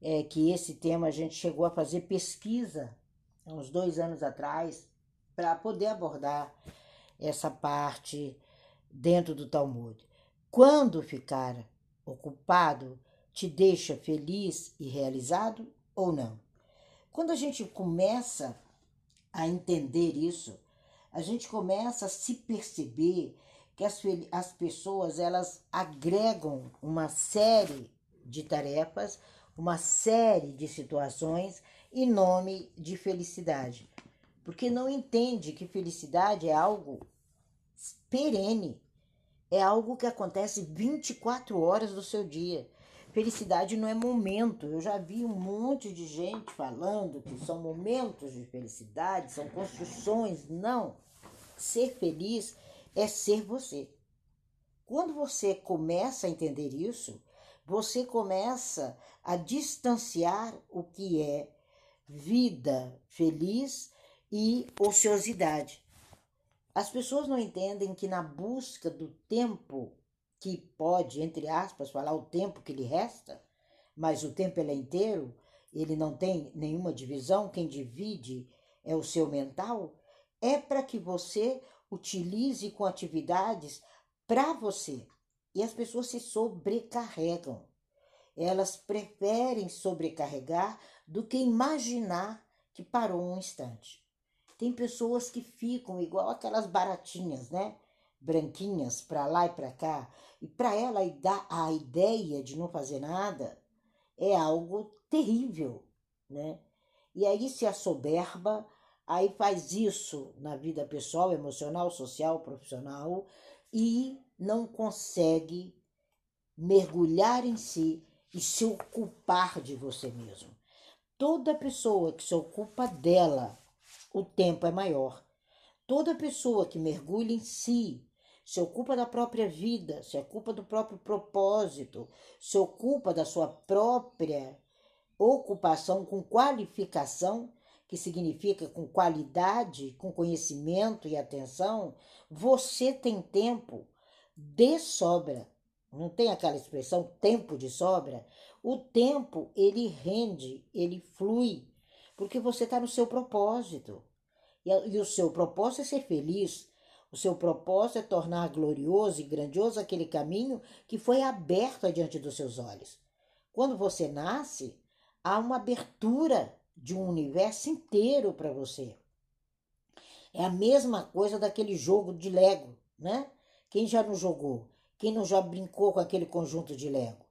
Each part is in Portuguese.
é, que esse tema a gente chegou a fazer pesquisa há uns dois anos atrás para poder abordar essa parte dentro do Talmud. Quando ficar ocupado, te deixa feliz e realizado ou não? Quando a gente começa a entender isso, a gente começa a se perceber que as, as pessoas elas agregam uma série de tarefas, uma série de situações em nome de felicidade. Porque não entende que felicidade é algo perene, é algo que acontece 24 horas do seu dia. Felicidade não é momento. Eu já vi um monte de gente falando que são momentos de felicidade, são construções. Não. Ser feliz é ser você. Quando você começa a entender isso, você começa a distanciar o que é vida feliz e ociosidade. As pessoas não entendem que na busca do tempo que pode, entre aspas, falar o tempo que lhe resta, mas o tempo ele é inteiro, ele não tem nenhuma divisão, quem divide é o seu mental, é para que você utilize com atividades para você. E as pessoas se sobrecarregam. Elas preferem sobrecarregar do que imaginar que parou um instante. Tem pessoas que ficam igual aquelas baratinhas, né? Branquinhas para lá e para cá, e para ela a ideia de não fazer nada é algo terrível, né? E aí se assoberba, aí faz isso na vida pessoal, emocional, social, profissional e não consegue mergulhar em si e se ocupar de você mesmo. Toda pessoa que se ocupa dela, o tempo é maior. Toda pessoa que mergulha em si se ocupa da própria vida, se ocupa do próprio propósito, se ocupa da sua própria ocupação com qualificação, que significa com qualidade, com conhecimento e atenção, você tem tempo de sobra. Não tem aquela expressão tempo de sobra? O tempo, ele rende, ele flui, porque você está no seu propósito. E, e o seu propósito é ser feliz, o seu propósito é tornar glorioso e grandioso aquele caminho que foi aberto adiante dos seus olhos. Quando você nasce, há uma abertura de um universo inteiro para você. É a mesma coisa daquele jogo de Lego, né? Quem já não jogou? Quem não já brincou com aquele conjunto de Lego?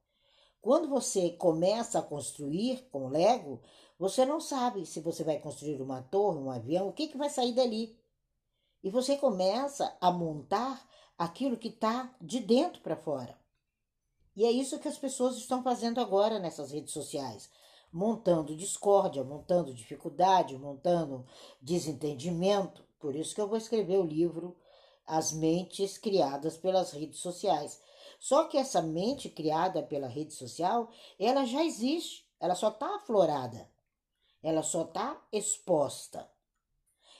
Quando você começa a construir com Lego, você não sabe se você vai construir uma torre, um avião, o que, que vai sair dali. E você começa a montar aquilo que está de dentro para fora. E é isso que as pessoas estão fazendo agora nessas redes sociais. Montando discórdia, montando dificuldade, montando desentendimento. Por isso que eu vou escrever o livro As Mentes Criadas pelas Redes Sociais. Só que essa mente criada pela rede social, ela já existe, ela só está aflorada, ela só está exposta.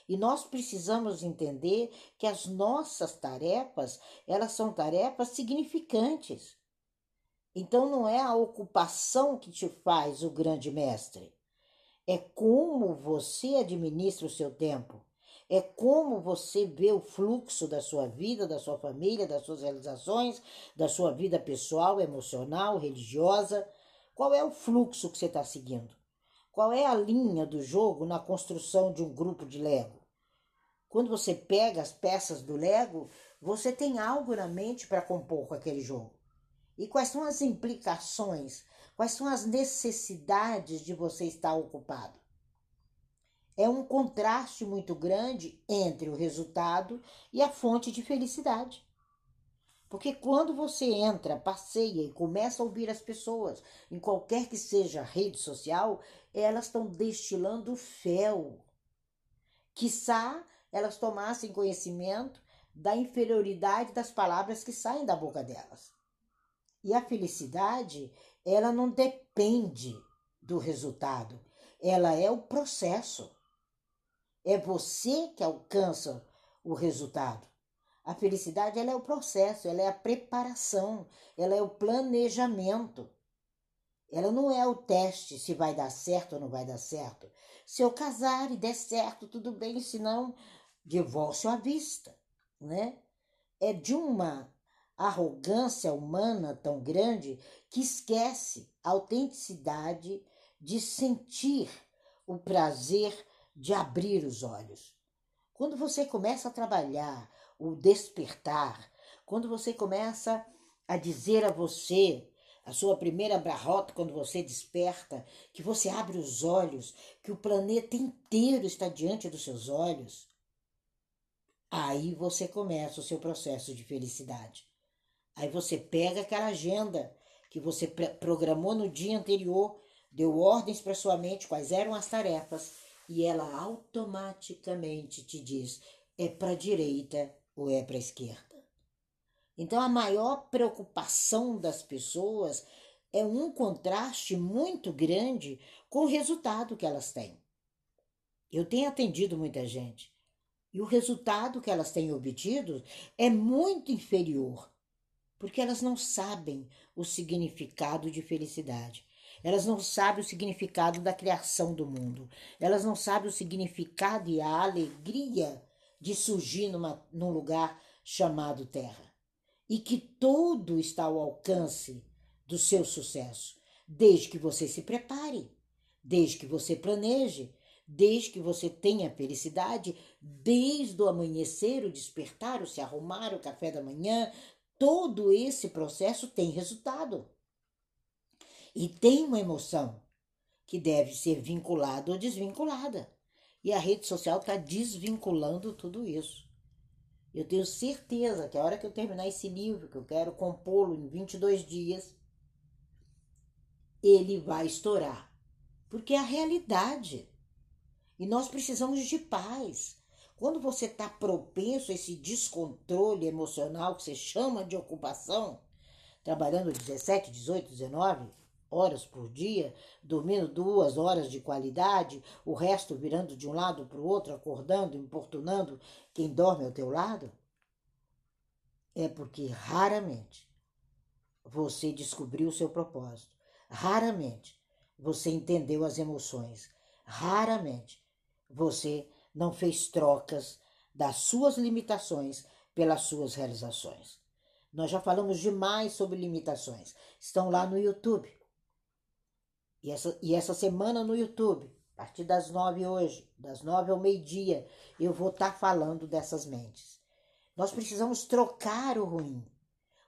E nós precisamos entender que as nossas tarefas, elas são tarefas significantes. Então não é a ocupação que te faz o grande mestre. É como você administra o seu tempo. É como você vê o fluxo da sua vida, da sua família, das suas realizações, da sua vida pessoal, emocional, religiosa. Qual é o fluxo que você está seguindo? Qual é a linha do jogo na construção de um grupo de Lego? Quando você pega as peças do Lego, você tem algo na mente para compor com aquele jogo. E quais são as implicações? Quais são as necessidades de você estar ocupado? É um contraste muito grande entre o resultado e a fonte de felicidade. Porque quando você entra, passeia e começa a ouvir as pessoas, em qualquer que seja a rede social, elas estão destilando fel. Quiçá elas tomassem conhecimento da inferioridade das palavras que saem da boca delas. E a felicidade, ela não depende do resultado, ela é o processo. É você que alcança o resultado. A felicidade ela é o processo, ela é a preparação, ela é o planejamento. Ela não é o teste se vai dar certo ou não vai dar certo. Se eu casar e der certo, tudo bem, se não, divórcio à vista, né? É de uma arrogância humana tão grande que esquece a autenticidade de sentir o prazer de abrir os olhos. Quando você começa a trabalhar o despertar, quando você começa a dizer a você, a sua primeira brahota, quando você desperta, que você abre os olhos, que o planeta inteiro está diante dos seus olhos, aí você começa o seu processo de felicidade. Aí você pega aquela agenda que você programou no dia anterior, deu ordens para sua mente quais eram as tarefas e ela automaticamente te diz é para direita ou é para esquerda. Então a maior preocupação das pessoas é um contraste muito grande com o resultado que elas têm. Eu tenho atendido muita gente e o resultado que elas têm obtido é muito inferior, porque elas não sabem o significado de felicidade. Elas não sabem o significado da criação do mundo. Elas não sabem o significado e a alegria de surgir numa, num lugar chamado Terra. E que tudo está ao alcance do seu sucesso, desde que você se prepare, desde que você planeje, desde que você tenha felicidade, desde o amanhecer, o despertar, o se arrumar, o café da manhã, todo esse processo tem resultado. E tem uma emoção que deve ser vinculada ou desvinculada. E a rede social está desvinculando tudo isso. Eu tenho certeza que a hora que eu terminar esse livro, que eu quero compô-lo em 22 dias, ele vai estourar. Porque é a realidade. E nós precisamos de paz. Quando você está propenso a esse descontrole emocional que você chama de ocupação, trabalhando 17, 18, 19, horas por dia, dormindo duas horas de qualidade, o resto virando de um lado para o outro, acordando, importunando quem dorme ao teu lado? É porque raramente você descobriu o seu propósito. Raramente você entendeu as emoções. Raramente você não fez trocas das suas limitações pelas suas realizações. Nós já falamos demais sobre limitações. Estão lá no YouTube. E essa, e essa semana no YouTube, a partir das nove hoje, das nove ao meio-dia, eu vou estar tá falando dessas mentes. Nós precisamos trocar o ruim.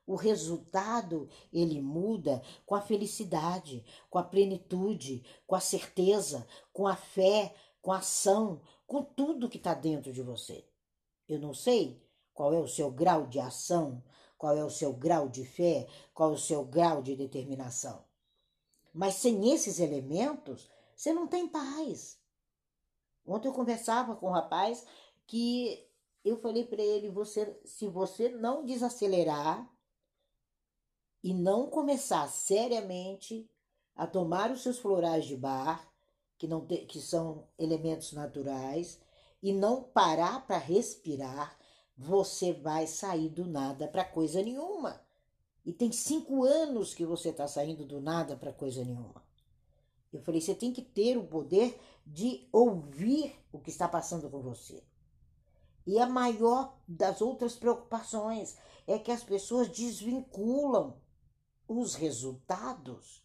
O resultado ele muda com a felicidade, com a plenitude, com a certeza, com a fé, com a ação, com tudo que está dentro de você. Eu não sei qual é o seu grau de ação, qual é o seu grau de fé, qual é o seu grau de determinação. Mas sem esses elementos, você não tem paz. Ontem eu conversava com um rapaz que eu falei para ele: você, se você não desacelerar e não começar seriamente a tomar os seus florais de bar, que, não te, que são elementos naturais, e não parar para respirar, você vai sair do nada para coisa nenhuma. E tem cinco anos que você está saindo do nada para coisa nenhuma. Eu falei, você tem que ter o poder de ouvir o que está passando com você. E a maior das outras preocupações é que as pessoas desvinculam os resultados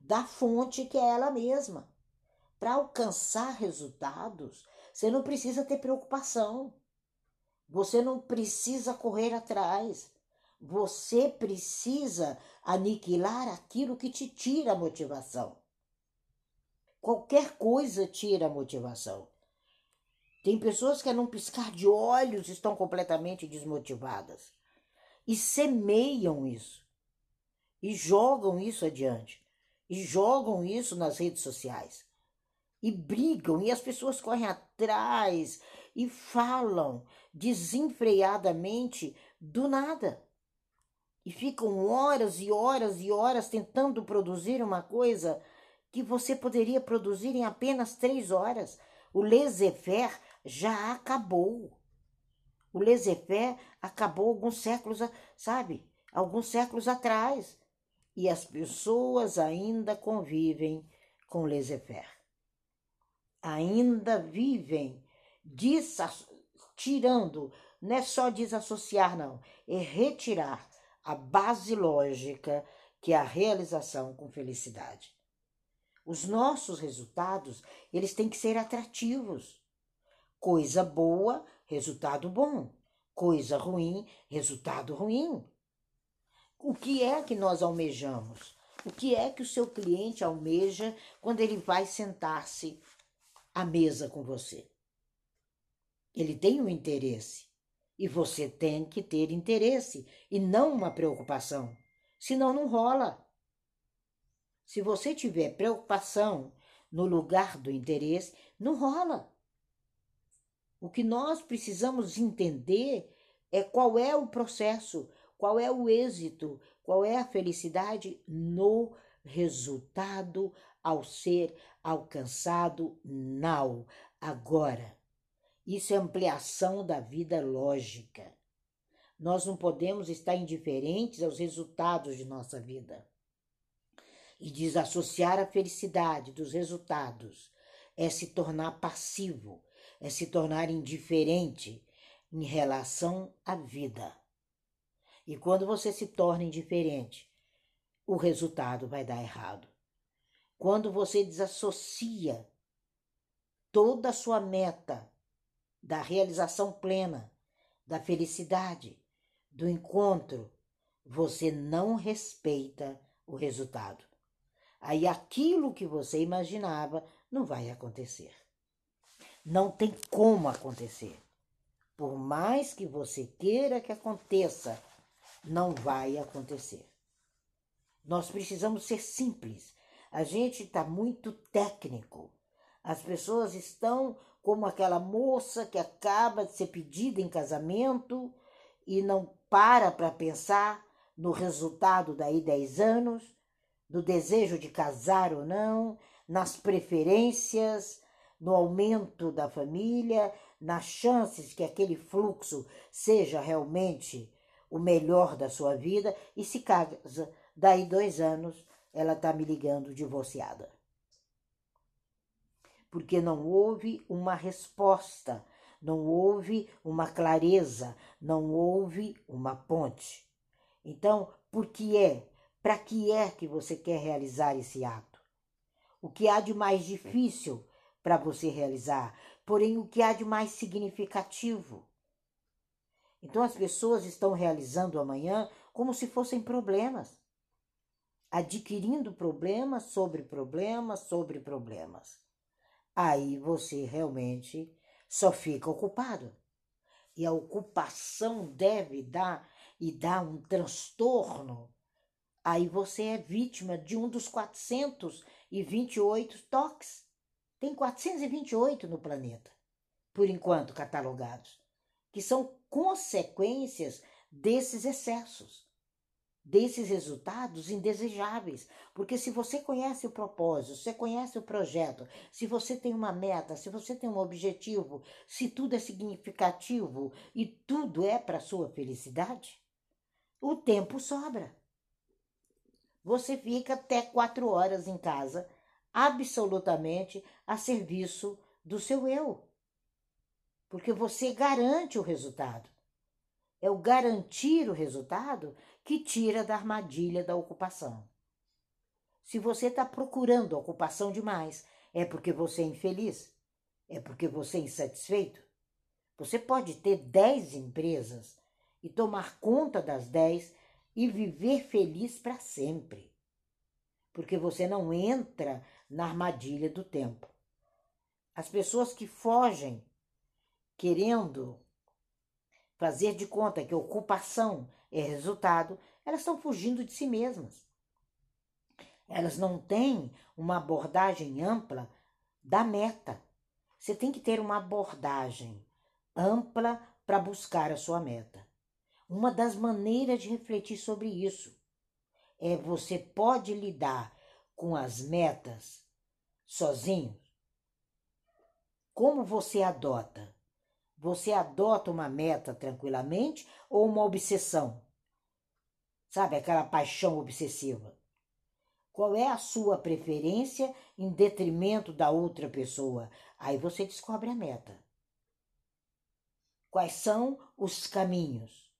da fonte que é ela mesma. Para alcançar resultados, você não precisa ter preocupação. Você não precisa correr atrás. Você precisa aniquilar aquilo que te tira a motivação. Qualquer coisa tira a motivação. Tem pessoas que, num piscar de olhos, estão completamente desmotivadas e semeiam isso, e jogam isso adiante, e jogam isso nas redes sociais, e brigam, e as pessoas correm atrás e falam desenfreadamente do nada e ficam horas e horas e horas tentando produzir uma coisa que você poderia produzir em apenas três horas. O laissez-faire já acabou. O laissez-faire acabou alguns séculos, sabe? Alguns séculos atrás. e as pessoas ainda convivem com laissez-faire. Ainda vivem tirando, não é só desassociar, não, é retirar a base lógica que é a realização com felicidade. Os nossos resultados, eles têm que ser atrativos. Coisa boa, resultado bom. Coisa ruim, resultado ruim. O que é que nós almejamos? O que é que o seu cliente almeja quando ele vai sentar-se à mesa com você? Ele tem um interesse. E você tem que ter interesse e não uma preocupação. Senão não rola. Se você tiver preocupação no lugar do interesse, não rola. O que nós precisamos entender é qual é o processo, qual é o êxito, qual é a felicidade no resultado ao ser alcançado now, agora. Isso é ampliação da vida lógica. Nós não podemos estar indiferentes aos resultados de nossa vida. E desassociar a felicidade dos resultados é se tornar passivo, é se tornar indiferente em relação à vida. E quando você se torna indiferente, o resultado vai dar errado. Quando você desassocia toda a sua meta da realização plena, da felicidade, do encontro, você não respeita o resultado. Aí aquilo que você imaginava não vai acontecer. Não tem como acontecer. Por mais que você queira que aconteça, não vai acontecer. Nós precisamos ser simples. A gente está muito técnico. As pessoas estão como aquela moça que acaba de ser pedida em casamento e não para para pensar no resultado daí 10 anos, no desejo de casar ou não, nas preferências, no aumento da família, nas chances que aquele fluxo seja realmente o melhor da sua vida. E se casa daí dois anos ela está me ligando divorciada porque não houve uma resposta, não houve uma clareza, não houve uma ponte. Então, por que é? Para que é que você quer realizar esse ato? O que há de mais difícil para você realizar? Porém, o que há de mais significativo? Então, as pessoas estão realizando amanhã como se fossem problemas, adquirindo problemas sobre problemas sobre problemas aí você realmente só fica ocupado. E a ocupação deve dar e dar um transtorno. Aí você é vítima de um dos 428 toques. Tem 428 no planeta, por enquanto catalogados, que são consequências desses excessos desses resultados indesejáveis. Porque se você conhece o propósito, se você conhece o projeto, se você tem uma meta, se você tem um objetivo, se tudo é significativo e tudo é para sua felicidade, o tempo sobra. Você fica até quatro horas em casa, absolutamente a serviço do seu eu. Porque você garante o resultado. É o garantir o resultado que tira da armadilha da ocupação. Se você está procurando ocupação demais, é porque você é infeliz? É porque você é insatisfeito? Você pode ter 10 empresas e tomar conta das 10 e viver feliz para sempre. Porque você não entra na armadilha do tempo. As pessoas que fogem querendo fazer de conta que ocupação é resultado, elas estão fugindo de si mesmas. Elas não têm uma abordagem ampla da meta. Você tem que ter uma abordagem ampla para buscar a sua meta. Uma das maneiras de refletir sobre isso é você pode lidar com as metas sozinho? Como você adota? Você adota uma meta tranquilamente ou uma obsessão? Sabe, aquela paixão obsessiva? Qual é a sua preferência em detrimento da outra pessoa? Aí você descobre a meta. Quais são os caminhos?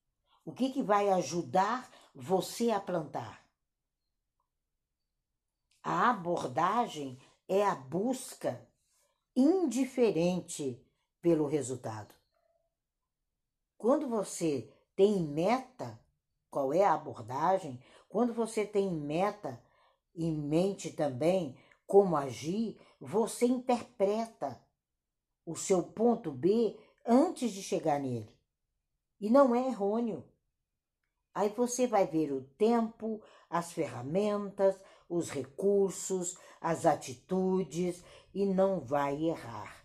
O que, que vai ajudar você a plantar? A abordagem é a busca indiferente pelo resultado. Quando você tem meta, qual é a abordagem? Quando você tem meta em mente também como agir, você interpreta o seu ponto B antes de chegar nele. E não é errôneo. Aí você vai ver o tempo, as ferramentas, os recursos, as atitudes e não vai errar.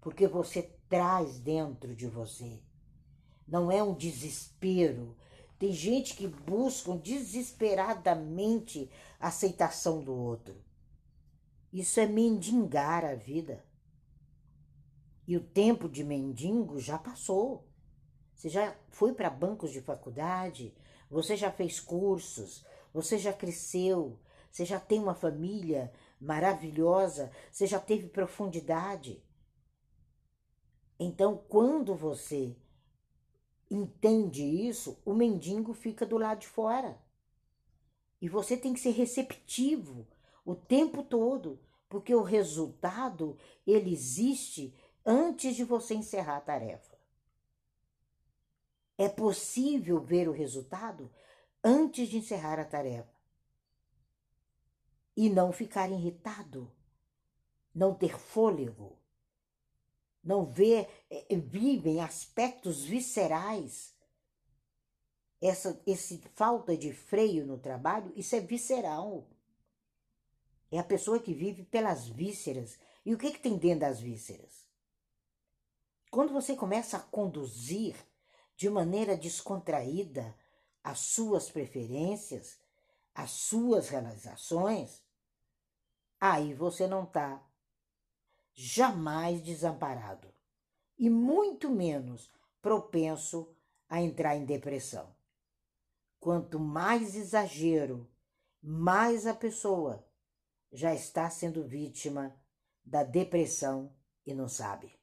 Porque você traz dentro de você. Não é um desespero. Tem gente que busca desesperadamente a aceitação do outro. Isso é mendigar a vida. E o tempo de mendigo já passou. Você já foi para bancos de faculdade, você já fez cursos, você já cresceu, você já tem uma família maravilhosa, você já teve profundidade. Então, quando você entende isso, o mendigo fica do lado de fora. E você tem que ser receptivo o tempo todo, porque o resultado ele existe antes de você encerrar a tarefa. É possível ver o resultado antes de encerrar a tarefa. E não ficar irritado, não ter fôlego, não ver, é, vivem aspectos viscerais. Essa esse falta de freio no trabalho, isso é visceral. É a pessoa que vive pelas vísceras. E o que, que tem dentro das vísceras? Quando você começa a conduzir de maneira descontraída as suas preferências, as suas realizações, aí você não está jamais desamparado e muito menos propenso a entrar em depressão. Quanto mais exagero, mais a pessoa já está sendo vítima da depressão e não sabe.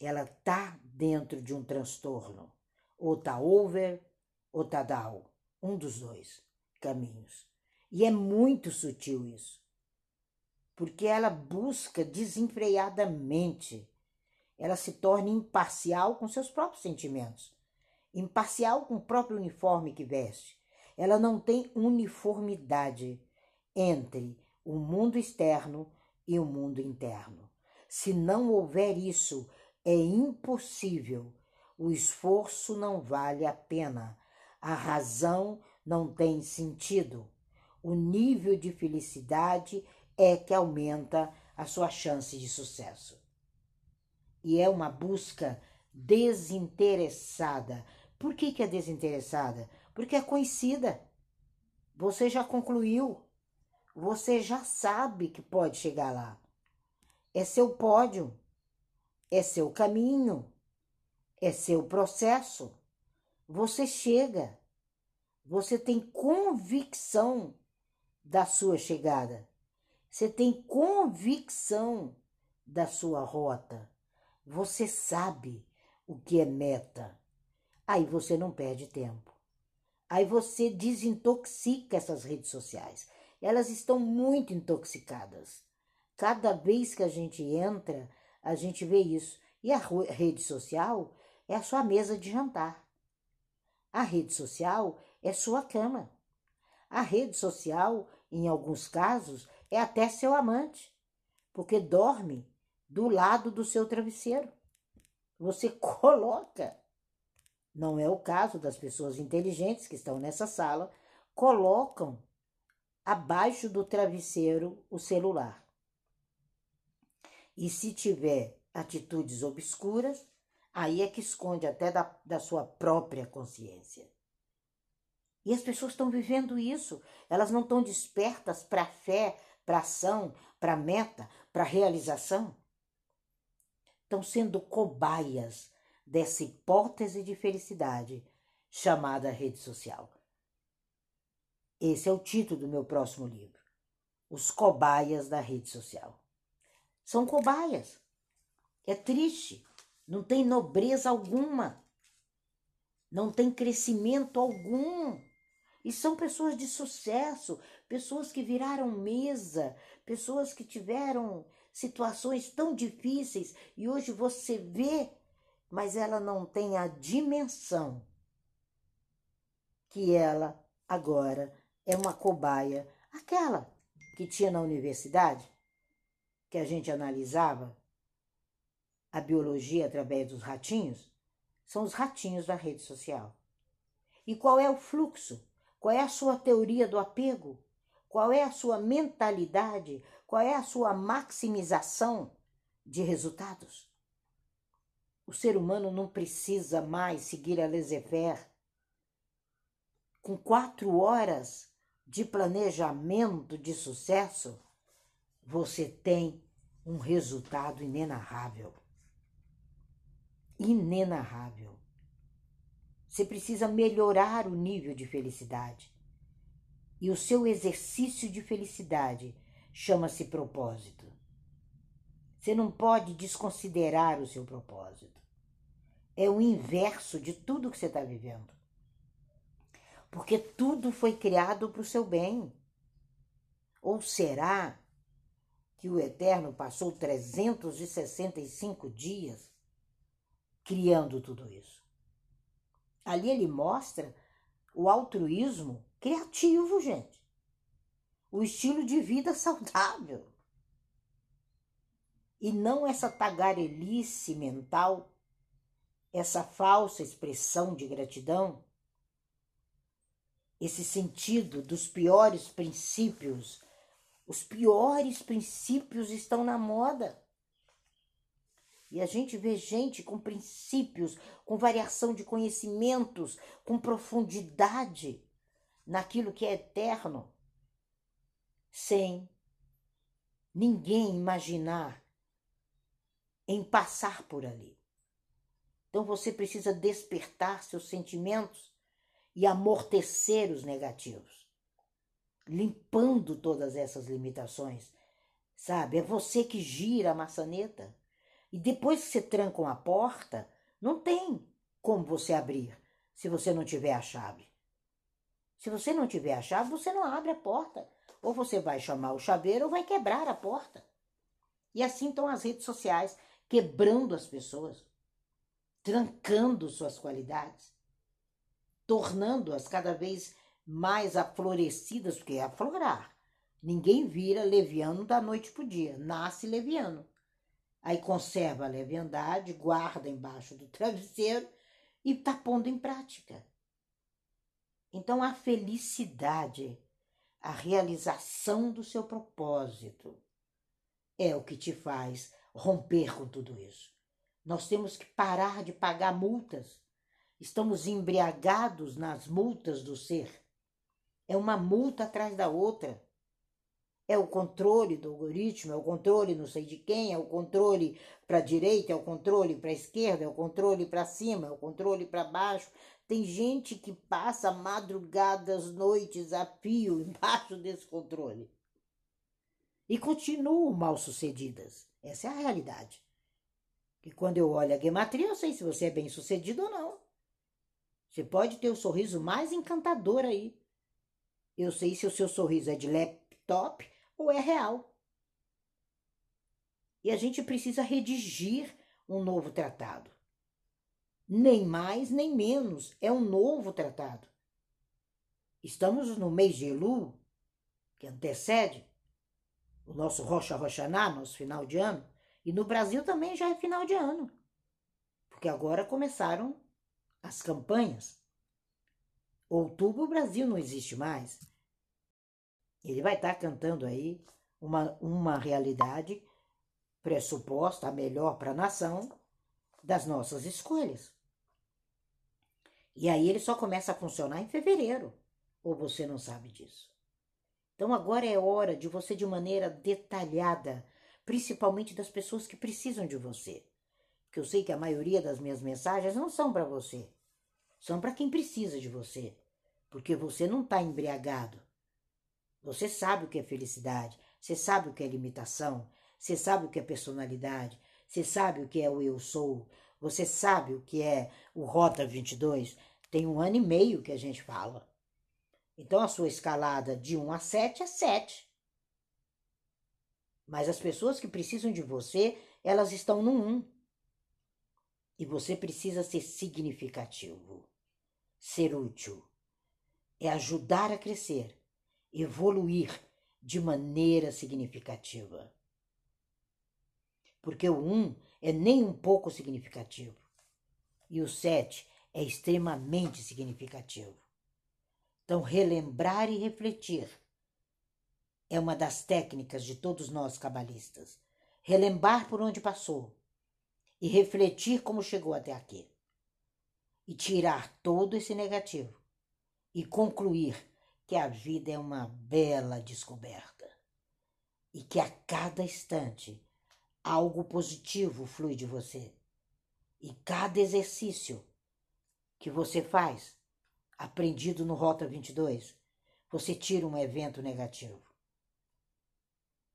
Ela está dentro de um transtorno. Ou está over ou está down. Um dos dois caminhos. E é muito sutil isso porque ela busca desenfreadamente. Ela se torna imparcial com seus próprios sentimentos, imparcial com o próprio uniforme que veste. Ela não tem uniformidade entre o mundo externo e o mundo interno. Se não houver isso, é impossível. O esforço não vale a pena. A razão não tem sentido. O nível de felicidade é que aumenta a sua chance de sucesso. E é uma busca desinteressada. Por que, que é desinteressada? Porque é conhecida. Você já concluiu. Você já sabe que pode chegar lá. É seu pódio. É seu caminho. É seu processo. Você chega. Você tem convicção da sua chegada. Você tem convicção da sua rota. Você sabe o que é meta. Aí você não perde tempo. Aí você desintoxica essas redes sociais. Elas estão muito intoxicadas. Cada vez que a gente entra, a gente vê isso. E a rede social é a sua mesa de jantar. A rede social é sua cama. A rede social, em alguns casos, é até seu amante, porque dorme do lado do seu travesseiro. Você coloca, não é o caso das pessoas inteligentes que estão nessa sala, colocam abaixo do travesseiro o celular. E se tiver atitudes obscuras, aí é que esconde até da, da sua própria consciência. E as pessoas estão vivendo isso, elas não estão despertas para a fé, para ação, para meta, para realização? Estão sendo cobaias dessa hipótese de felicidade chamada rede social. Esse é o título do meu próximo livro. Os cobaias da rede social. São cobaias. É triste. Não tem nobreza alguma. Não tem crescimento algum. E são pessoas de sucesso, pessoas que viraram mesa, pessoas que tiveram situações tão difíceis e hoje você vê, mas ela não tem a dimensão que ela agora é uma cobaia, aquela que tinha na universidade, que a gente analisava a biologia através dos ratinhos, são os ratinhos da rede social. E qual é o fluxo? Qual é a sua teoria do apego? Qual é a sua mentalidade? Qual é a sua maximização de resultados? O ser humano não precisa mais seguir a laissez-faire. Com quatro horas de planejamento de sucesso, você tem um resultado inenarrável. Inenarrável. Você precisa melhorar o nível de felicidade. E o seu exercício de felicidade chama-se propósito. Você não pode desconsiderar o seu propósito. É o inverso de tudo que você está vivendo. Porque tudo foi criado para o seu bem. Ou será que o Eterno passou 365 dias criando tudo isso? Ali ele mostra o altruísmo criativo, gente. O estilo de vida saudável. E não essa tagarelice mental, essa falsa expressão de gratidão, esse sentido dos piores princípios. Os piores princípios estão na moda. E a gente vê gente com princípios, com variação de conhecimentos, com profundidade naquilo que é eterno, sem ninguém imaginar em passar por ali. Então você precisa despertar seus sentimentos e amortecer os negativos, limpando todas essas limitações. Sabe? É você que gira a maçaneta. E depois que você tranca uma porta, não tem como você abrir se você não tiver a chave. Se você não tiver a chave, você não abre a porta. Ou você vai chamar o chaveiro ou vai quebrar a porta. E assim estão as redes sociais, quebrando as pessoas, trancando suas qualidades, tornando-as cada vez mais aflorecidas, porque é aflorar. Ninguém vira leviano da noite para o dia, nasce leviano. Aí conserva a leviandade, guarda embaixo do travesseiro e está pondo em prática. Então a felicidade, a realização do seu propósito é o que te faz romper com tudo isso. Nós temos que parar de pagar multas. Estamos embriagados nas multas do ser. É uma multa atrás da outra. É o controle do algoritmo, é o controle não sei de quem, é o controle para a direita, é o controle para a esquerda, é o controle para cima, é o controle para baixo. Tem gente que passa madrugadas, noites a fio embaixo desse controle. E continuam mal sucedidas. Essa é a realidade. E quando eu olho a gematria, eu sei se você é bem sucedido ou não. Você pode ter o sorriso mais encantador aí. Eu sei se o seu sorriso é de laptop ou é real. E a gente precisa redigir um novo tratado. Nem mais nem menos, é um novo tratado. Estamos no mês de Elu, que antecede o nosso Rocha Rochaná, nosso final de ano, e no Brasil também já é final de ano, porque agora começaram as campanhas. Outubro o Brasil não existe mais, ele vai estar cantando aí uma, uma realidade pressuposta, a melhor para a nação, das nossas escolhas. E aí ele só começa a funcionar em fevereiro, ou você não sabe disso. Então agora é hora de você, de maneira detalhada, principalmente das pessoas que precisam de você. Porque eu sei que a maioria das minhas mensagens não são para você, são para quem precisa de você porque você não está embriagado. Você sabe o que é felicidade, você sabe o que é limitação, você sabe o que é personalidade, você sabe o que é o eu sou, você sabe o que é o Rota 22. Tem um ano e meio que a gente fala. Então a sua escalada de 1 a 7 é 7. Mas as pessoas que precisam de você, elas estão no 1. E você precisa ser significativo, ser útil. É ajudar a crescer, evoluir de maneira significativa. Porque o 1 é nem um pouco significativo. E o 7 é extremamente significativo. Então, relembrar e refletir é uma das técnicas de todos nós cabalistas. Relembrar por onde passou e refletir como chegou até aqui. E tirar todo esse negativo e concluir que a vida é uma bela descoberta e que a cada instante algo positivo flui de você. E cada exercício que você faz, aprendido no Rota 22, você tira um evento negativo.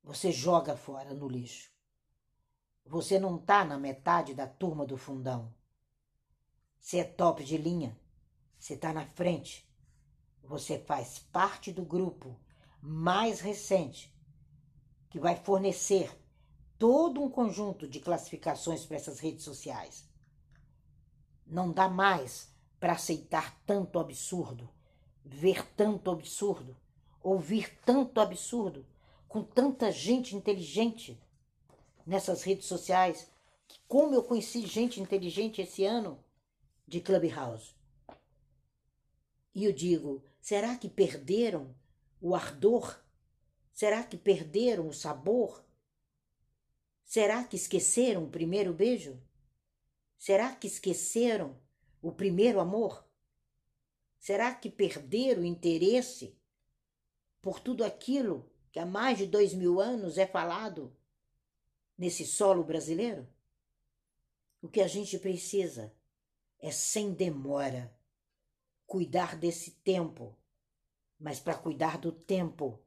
Você joga fora no lixo. Você não está na metade da turma do fundão. Você é top de linha. Você está na frente. Você faz parte do grupo mais recente que vai fornecer todo um conjunto de classificações para essas redes sociais. Não dá mais para aceitar tanto absurdo, ver tanto absurdo, ouvir tanto absurdo, com tanta gente inteligente nessas redes sociais. Como eu conheci gente inteligente esse ano de Clubhouse. E eu digo, será que perderam o ardor? Será que perderam o sabor? Será que esqueceram o primeiro beijo? Será que esqueceram o primeiro amor? Será que perderam o interesse por tudo aquilo que há mais de dois mil anos é falado nesse solo brasileiro? O que a gente precisa é, sem demora, cuidar desse tempo. Mas para cuidar do tempo,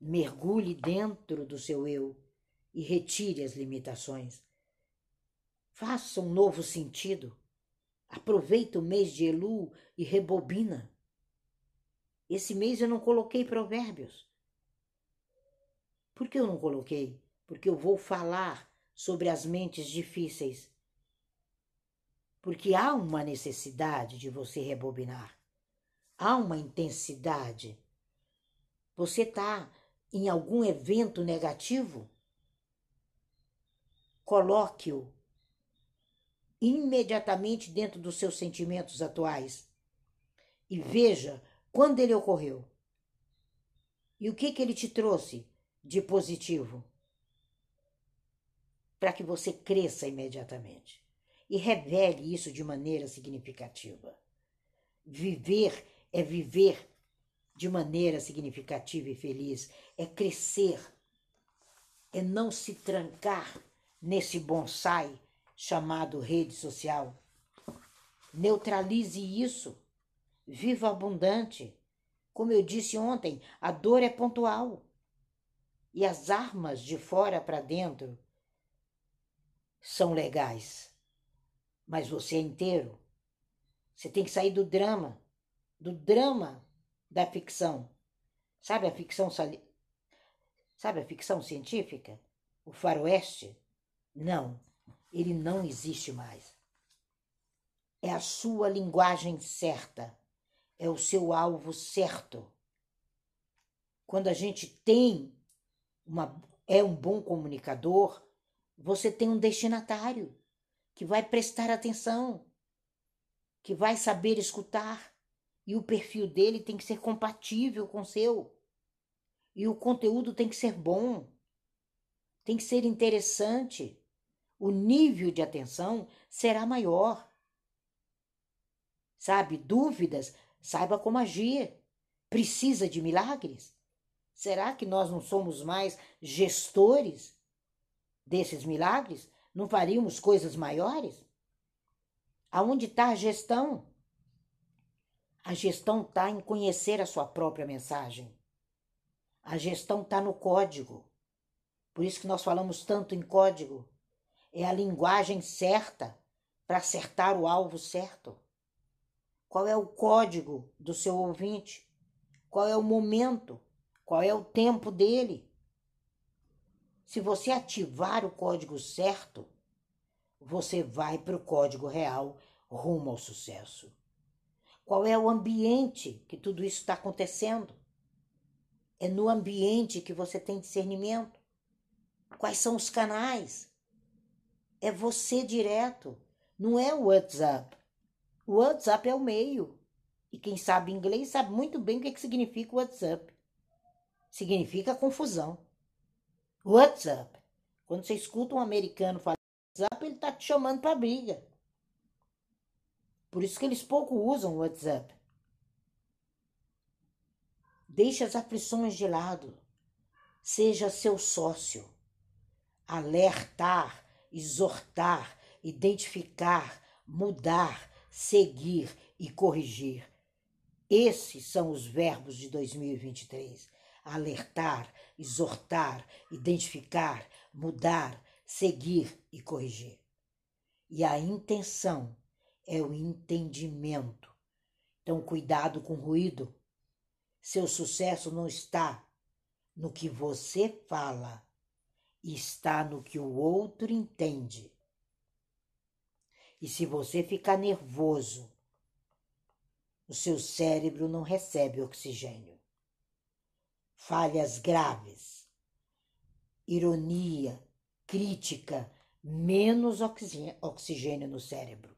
mergulhe dentro do seu eu e retire as limitações. Faça um novo sentido. Aproveita o mês de Elu e rebobina. Esse mês eu não coloquei provérbios. Por que eu não coloquei? Porque eu vou falar sobre as mentes difíceis. Porque há uma necessidade de você rebobinar. Há uma intensidade. Você está em algum evento negativo? coloque-o imediatamente dentro dos seus sentimentos atuais e veja quando ele ocorreu e o que, que ele te trouxe de positivo para que você cresça imediatamente e revele isso de maneira significativa. Viver é viver de maneira significativa e feliz, é crescer, é não se trancar nesse bonsai chamado rede social. Neutralize isso. Viva abundante. Como eu disse ontem, a dor é pontual. E as armas de fora para dentro são legais. Mas você é inteiro. Você tem que sair do drama, do drama da ficção. Sabe a ficção sabe a ficção científica? O faroeste? Não, ele não existe mais. É a sua linguagem certa, é o seu alvo certo. Quando a gente tem uma é um bom comunicador, você tem um destinatário que vai prestar atenção, que vai saber escutar, e o perfil dele tem que ser compatível com o seu. E o conteúdo tem que ser bom, tem que ser interessante o nível de atenção será maior. Sabe, dúvidas, saiba como agir. Precisa de milagres? Será que nós não somos mais gestores desses milagres? Não faríamos coisas maiores? Aonde está a gestão? A gestão está em conhecer a sua própria mensagem. A gestão está no código. Por isso que nós falamos tanto em código. É a linguagem certa para acertar o alvo certo. Qual é o código do seu ouvinte? Qual é o momento? Qual é o tempo dele? Se você ativar o código certo, você vai para o código real rumo ao sucesso. Qual é o ambiente que tudo isso está acontecendo? É no ambiente que você tem discernimento. Quais são os canais? É você direto, não é o WhatsApp. O WhatsApp é o meio. E quem sabe inglês sabe muito bem o que, que significa o WhatsApp. Significa confusão. WhatsApp. Quando você escuta um americano falar WhatsApp, ele está te chamando para briga. Por isso que eles pouco usam o WhatsApp. Deixe as aflições de lado. Seja seu sócio. Alertar, exortar, identificar, mudar, seguir e corrigir. Esses são os verbos de 2023: alertar, exortar, identificar, mudar, seguir e corrigir. E a intenção é o entendimento. Então, cuidado com o ruído. Seu sucesso não está no que você fala, está no que o outro entende. E se você ficar nervoso, o seu cérebro não recebe oxigênio. Falhas graves, ironia, crítica, menos oxigênio no cérebro.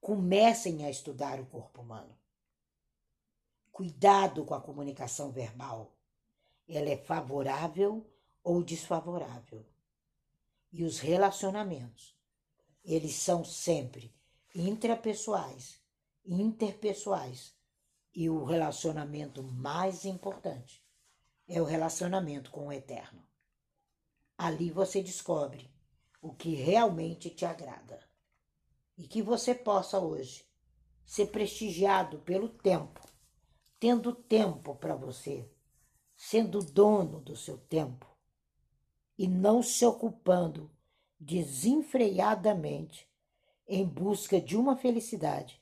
Comecem a estudar o corpo humano. Cuidado com a comunicação verbal. Ela é favorável ou desfavorável. E os relacionamentos eles são sempre intrapessoais, interpessoais. E o relacionamento mais importante é o relacionamento com o eterno. Ali você descobre o que realmente te agrada. E que você possa hoje ser prestigiado pelo tempo, tendo tempo para você, sendo dono do seu tempo e não se ocupando desenfreadamente em busca de uma felicidade,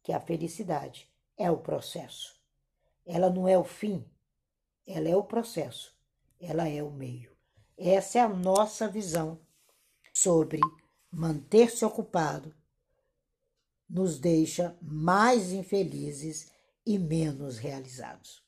que a felicidade é o processo. Ela não é o fim, ela é o processo, ela é o meio. Essa é a nossa visão sobre manter-se ocupado nos deixa mais infelizes e menos realizados.